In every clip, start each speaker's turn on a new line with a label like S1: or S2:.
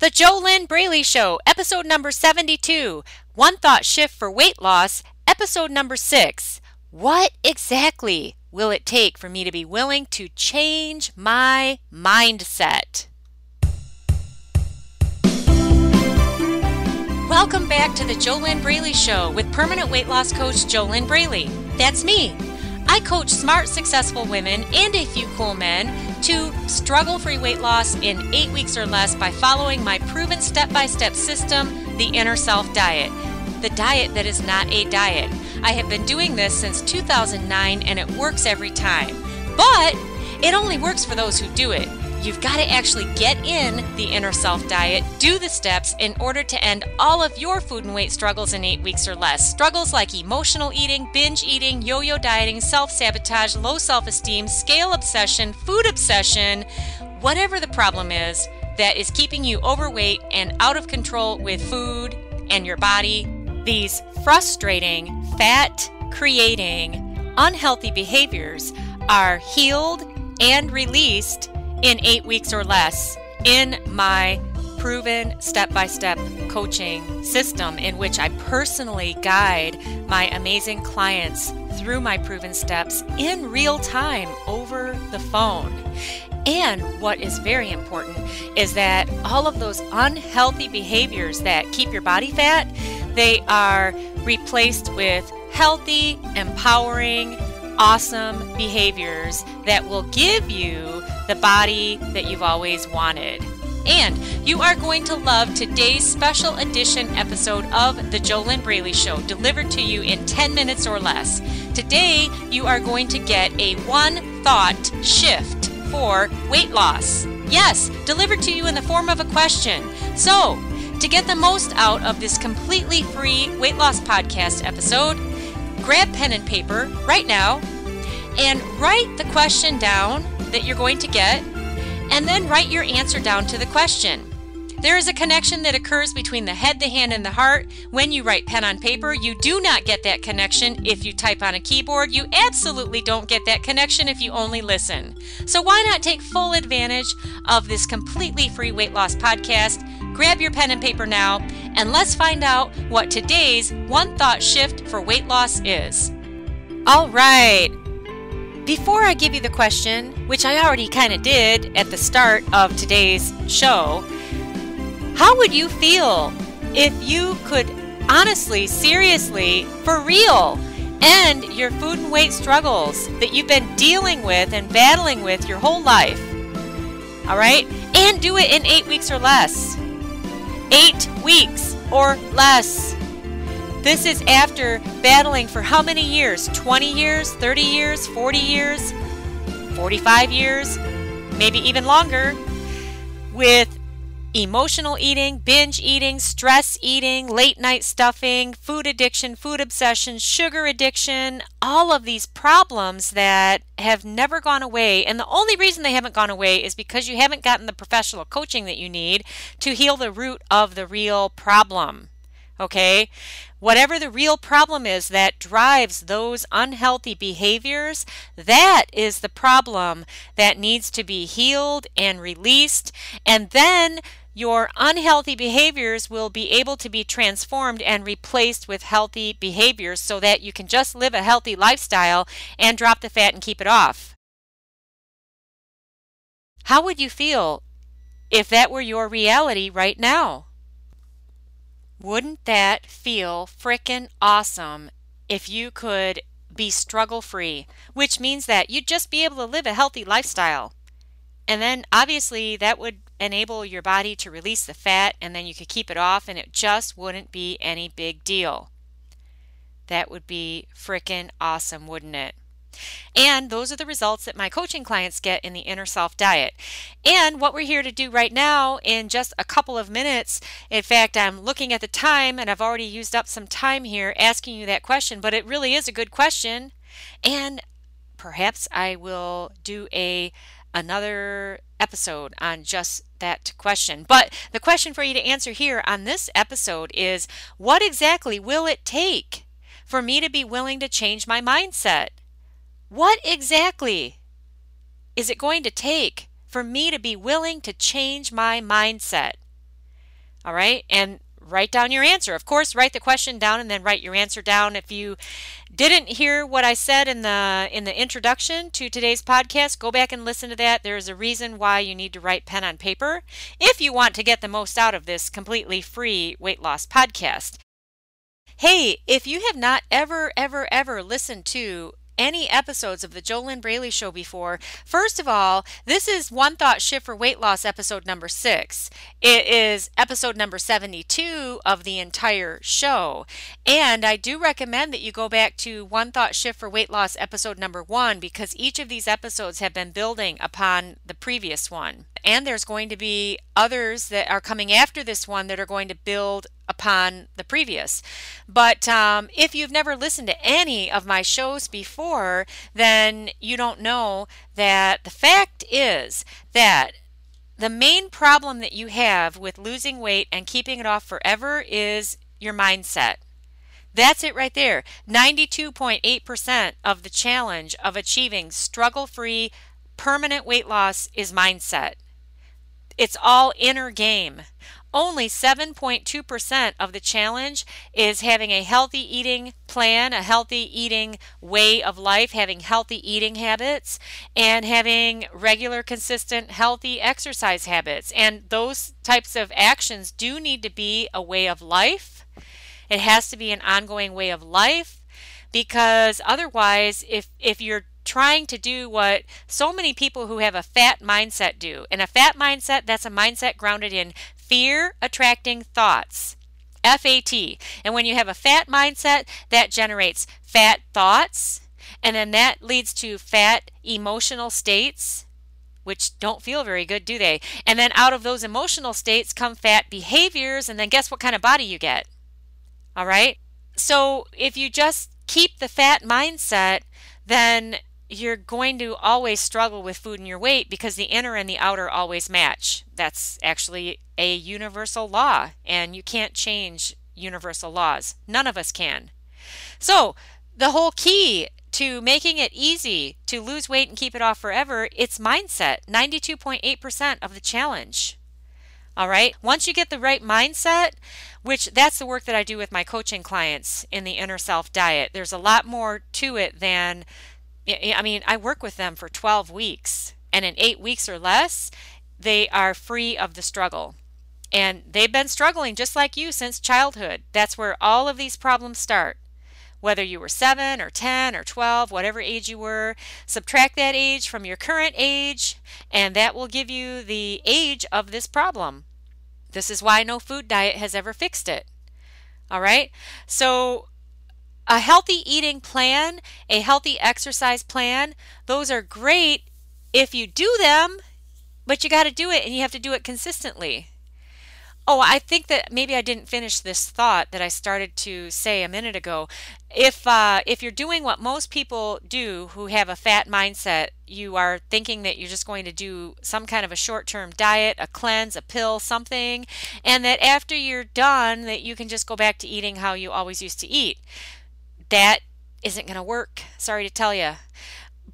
S1: The JoLynn Braley Show, episode number 72. One Thought Shift for Weight Loss, episode number 6. What exactly will it take for me to be willing to change my mindset? Welcome back to the JoLynn Braley Show with permanent weight loss coach JoLynn Braley. That's me. I coach smart, successful women and a few cool men to struggle free weight loss in eight weeks or less by following my proven step by step system, the Inner Self Diet. The diet that is not a diet. I have been doing this since 2009 and it works every time. But it only works for those who do it. You've got to actually get in the inner self diet, do the steps in order to end all of your food and weight struggles in eight weeks or less. Struggles like emotional eating, binge eating, yo yo dieting, self sabotage, low self esteem, scale obsession, food obsession, whatever the problem is that is keeping you overweight and out of control with food and your body. These frustrating, fat creating, unhealthy behaviors are healed and released in eight weeks or less in my proven step by step coaching system, in which I personally guide my amazing clients through my proven steps in real time over the phone. And what is very important is that all of those unhealthy behaviors that keep your body fat, they are replaced with healthy, empowering, awesome behaviors that will give you the body that you've always wanted. And you are going to love today's special edition episode of The JoLynn Braley Show, delivered to you in 10 minutes or less. Today, you are going to get a one thought shift for weight loss. Yes, delivered to you in the form of a question. So, to get the most out of this completely free weight loss podcast episode, grab pen and paper right now and write the question down that you're going to get, and then write your answer down to the question. There is a connection that occurs between the head, the hand, and the heart when you write pen on paper. You do not get that connection if you type on a keyboard. You absolutely don't get that connection if you only listen. So, why not take full advantage of this completely free weight loss podcast? Grab your pen and paper now, and let's find out what today's one thought shift for weight loss is. All right. Before I give you the question, which I already kind of did at the start of today's show, how would you feel if you could honestly, seriously, for real, end your food and weight struggles that you've been dealing with and battling with your whole life? All right? And do it in eight weeks or less. Eight weeks or less. This is after battling for how many years? 20 years, 30 years, 40 years, 45 years, maybe even longer, with emotional eating, binge eating, stress eating, late night stuffing, food addiction, food obsession, sugar addiction, all of these problems that have never gone away. And the only reason they haven't gone away is because you haven't gotten the professional coaching that you need to heal the root of the real problem. Okay? Whatever the real problem is that drives those unhealthy behaviors, that is the problem that needs to be healed and released. And then your unhealthy behaviors will be able to be transformed and replaced with healthy behaviors so that you can just live a healthy lifestyle and drop the fat and keep it off. How would you feel if that were your reality right now? Wouldn't that feel frickin' awesome if you could be struggle free, which means that you'd just be able to live a healthy lifestyle. And then obviously that would enable your body to release the fat and then you could keep it off and it just wouldn't be any big deal. That would be frickin' awesome, wouldn't it? And those are the results that my coaching clients get in the inner self diet. And what we're here to do right now in just a couple of minutes, in fact, I'm looking at the time and I've already used up some time here asking you that question, but it really is a good question. And perhaps I will do a another episode on just that question. But the question for you to answer here on this episode is what exactly will it take for me to be willing to change my mindset? What exactly is it going to take for me to be willing to change my mindset? All right. And write down your answer. Of course, write the question down and then write your answer down. If you didn't hear what I said in the in the introduction to today's podcast, go back and listen to that. There is a reason why you need to write pen on paper if you want to get the most out of this completely free weight loss podcast. Hey, if you have not ever ever ever listened to any episodes of the JoLynn Braley Show before, first of all, this is One Thought Shift for Weight Loss episode number six. It is episode number 72 of the entire show. And I do recommend that you go back to One Thought Shift for Weight Loss episode number one because each of these episodes have been building upon the previous one. And there's going to be others that are coming after this one that are going to build upon the previous. But um, if you've never listened to any of my shows before, then you don't know that the fact is that the main problem that you have with losing weight and keeping it off forever is your mindset. That's it right there. 92.8% of the challenge of achieving struggle free permanent weight loss is mindset. It's all inner game. Only 7.2% of the challenge is having a healthy eating plan, a healthy eating way of life, having healthy eating habits, and having regular, consistent, healthy exercise habits. And those types of actions do need to be a way of life. It has to be an ongoing way of life because otherwise, if, if you're trying to do what so many people who have a fat mindset do. And a fat mindset, that's a mindset grounded in fear attracting thoughts. FAT. And when you have a fat mindset, that generates fat thoughts, and then that leads to fat emotional states, which don't feel very good, do they? And then out of those emotional states come fat behaviors, and then guess what kind of body you get? All right? So if you just keep the fat mindset, then you're going to always struggle with food and your weight because the inner and the outer always match. That's actually a universal law, and you can't change universal laws. None of us can. So, the whole key to making it easy to lose weight and keep it off forever, it's mindset. 92.8% of the challenge. All right. Once you get the right mindset, which that's the work that I do with my coaching clients in the inner self diet. There's a lot more to it than I mean, I work with them for 12 weeks, and in eight weeks or less, they are free of the struggle. And they've been struggling just like you since childhood. That's where all of these problems start. Whether you were 7 or 10 or 12, whatever age you were, subtract that age from your current age, and that will give you the age of this problem. This is why no food diet has ever fixed it. All right? So a healthy eating plan, a healthy exercise plan, those are great if you do them, but you got to do it and you have to do it consistently. Oh, I think that maybe I didn't finish this thought that I started to say a minute ago. If uh, if you're doing what most people do who have a fat mindset, you are thinking that you're just going to do some kind of a short-term diet, a cleanse, a pill, something, and that after you're done, that you can just go back to eating how you always used to eat that isn't going to work. Sorry to tell you.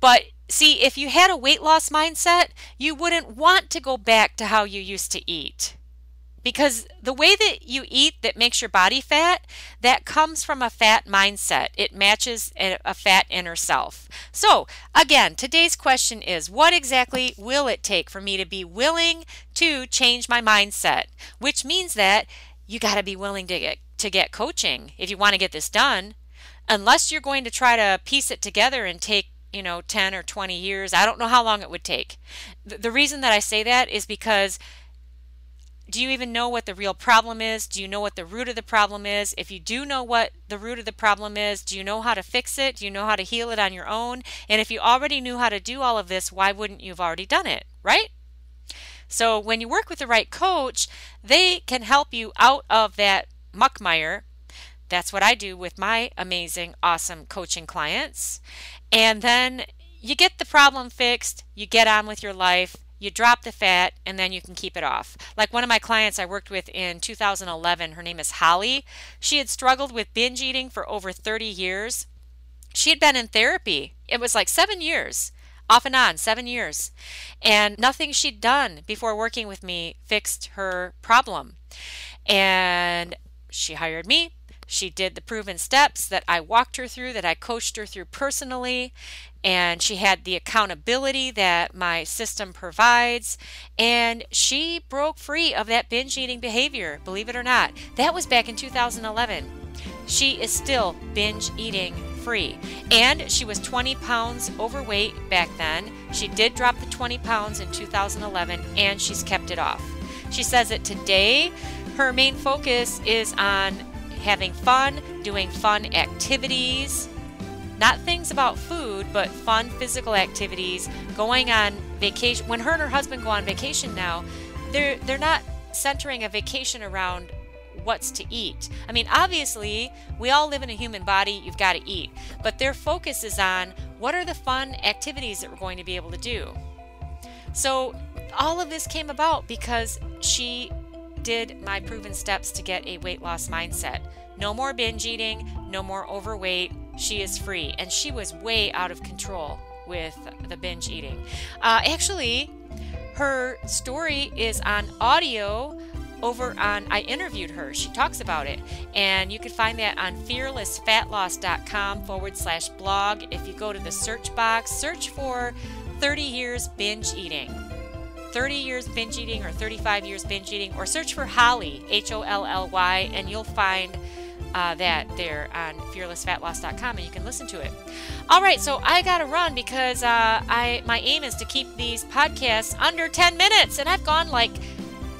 S1: But see, if you had a weight loss mindset, you wouldn't want to go back to how you used to eat. Because the way that you eat that makes your body fat, that comes from a fat mindset. It matches a, fat inner self. So, again, today's question is what exactly will it take for me to be willing to change my mindset? Which means that you got to be willing to get to get coaching if you want to get this done unless you're going to try to piece it together and take you know 10 or 20 years i don't know how long it would take. The reason that i say that is because do you even know what the real problem is? Do you know what the root of the problem is? If you do know what the root of the problem is do you know how to fix it? Do you know how to heal it on your own? And if you already knew how to do all of this why wouldn't you have already done it right? So when you work with the right coach they can help you out of that muckmire that's what I do with my amazing, awesome coaching clients. And then you get the problem fixed, you get on with your life, you drop the fat, and then you can keep it off. Like one of my clients I worked with in 2011, her name is Holly. She had struggled with binge eating for over 30 years. She had been in therapy, it was like seven years off and on, seven years. And nothing she'd done before working with me fixed her problem. And she hired me. She did the proven steps that I walked her through, that I coached her through personally. And she had the accountability that my system provides. And she broke free of that binge eating behavior, believe it or not. That was back in 2011. She is still binge eating free. And she was 20 pounds overweight back then. She did drop the 20 pounds in 2011 and she's kept it off. She says that today her main focus is on having fun, doing fun activities, not things about food, but fun physical activities, going on vacation. When her and her husband go on vacation now, they're they're not centering a vacation around what's to eat. I mean, obviously, we all live in a human body, you've got to eat, but their focus is on what are the fun activities that we're going to be able to do. So, all of this came about because she did my proven steps to get a weight loss mindset. No more binge eating, no more overweight. She is free. And she was way out of control with the binge eating. Uh, actually, her story is on audio over on I interviewed her. She talks about it. And you can find that on fearlessfatloss.com forward slash blog. If you go to the search box, search for 30 years binge eating. 30 years binge eating or 35 years binge eating, or search for Holly, H O L L Y, and you'll find uh, that there on fearlessfatloss.com and you can listen to it. All right, so I got to run because uh, I my aim is to keep these podcasts under 10 minutes, and I've gone like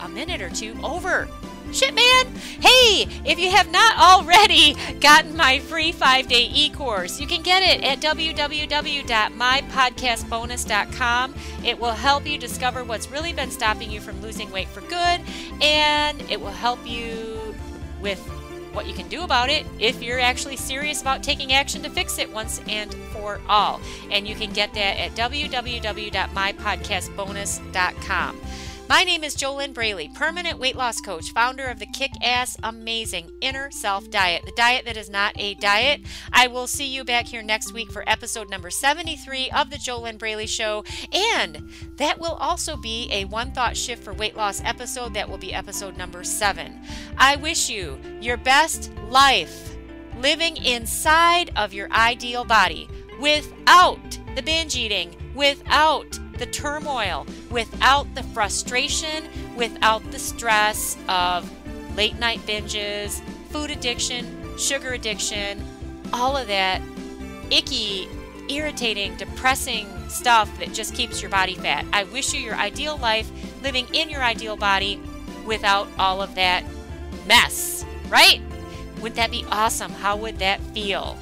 S1: a minute or two over. Shit, man! Hey, if you have not already gotten my free five day e course, you can get it at www.mypodcastbonus.com. It will help you discover what's really been stopping you from losing weight for good, and it will help you with what you can do about it if you're actually serious about taking action to fix it once and for all. And you can get that at www.mypodcastbonus.com. My name is JoLynn Braley, permanent weight loss coach, founder of the kick ass, amazing inner self diet, the diet that is not a diet. I will see you back here next week for episode number 73 of the JoLynn Braley Show. And that will also be a one thought shift for weight loss episode. That will be episode number seven. I wish you your best life living inside of your ideal body without the binge eating, without the turmoil, without the frustration, without the stress of late night binges, food addiction, sugar addiction, all of that icky, irritating, depressing stuff that just keeps your body fat. I wish you your ideal life living in your ideal body without all of that mess, right? Wouldn't that be awesome? How would that feel?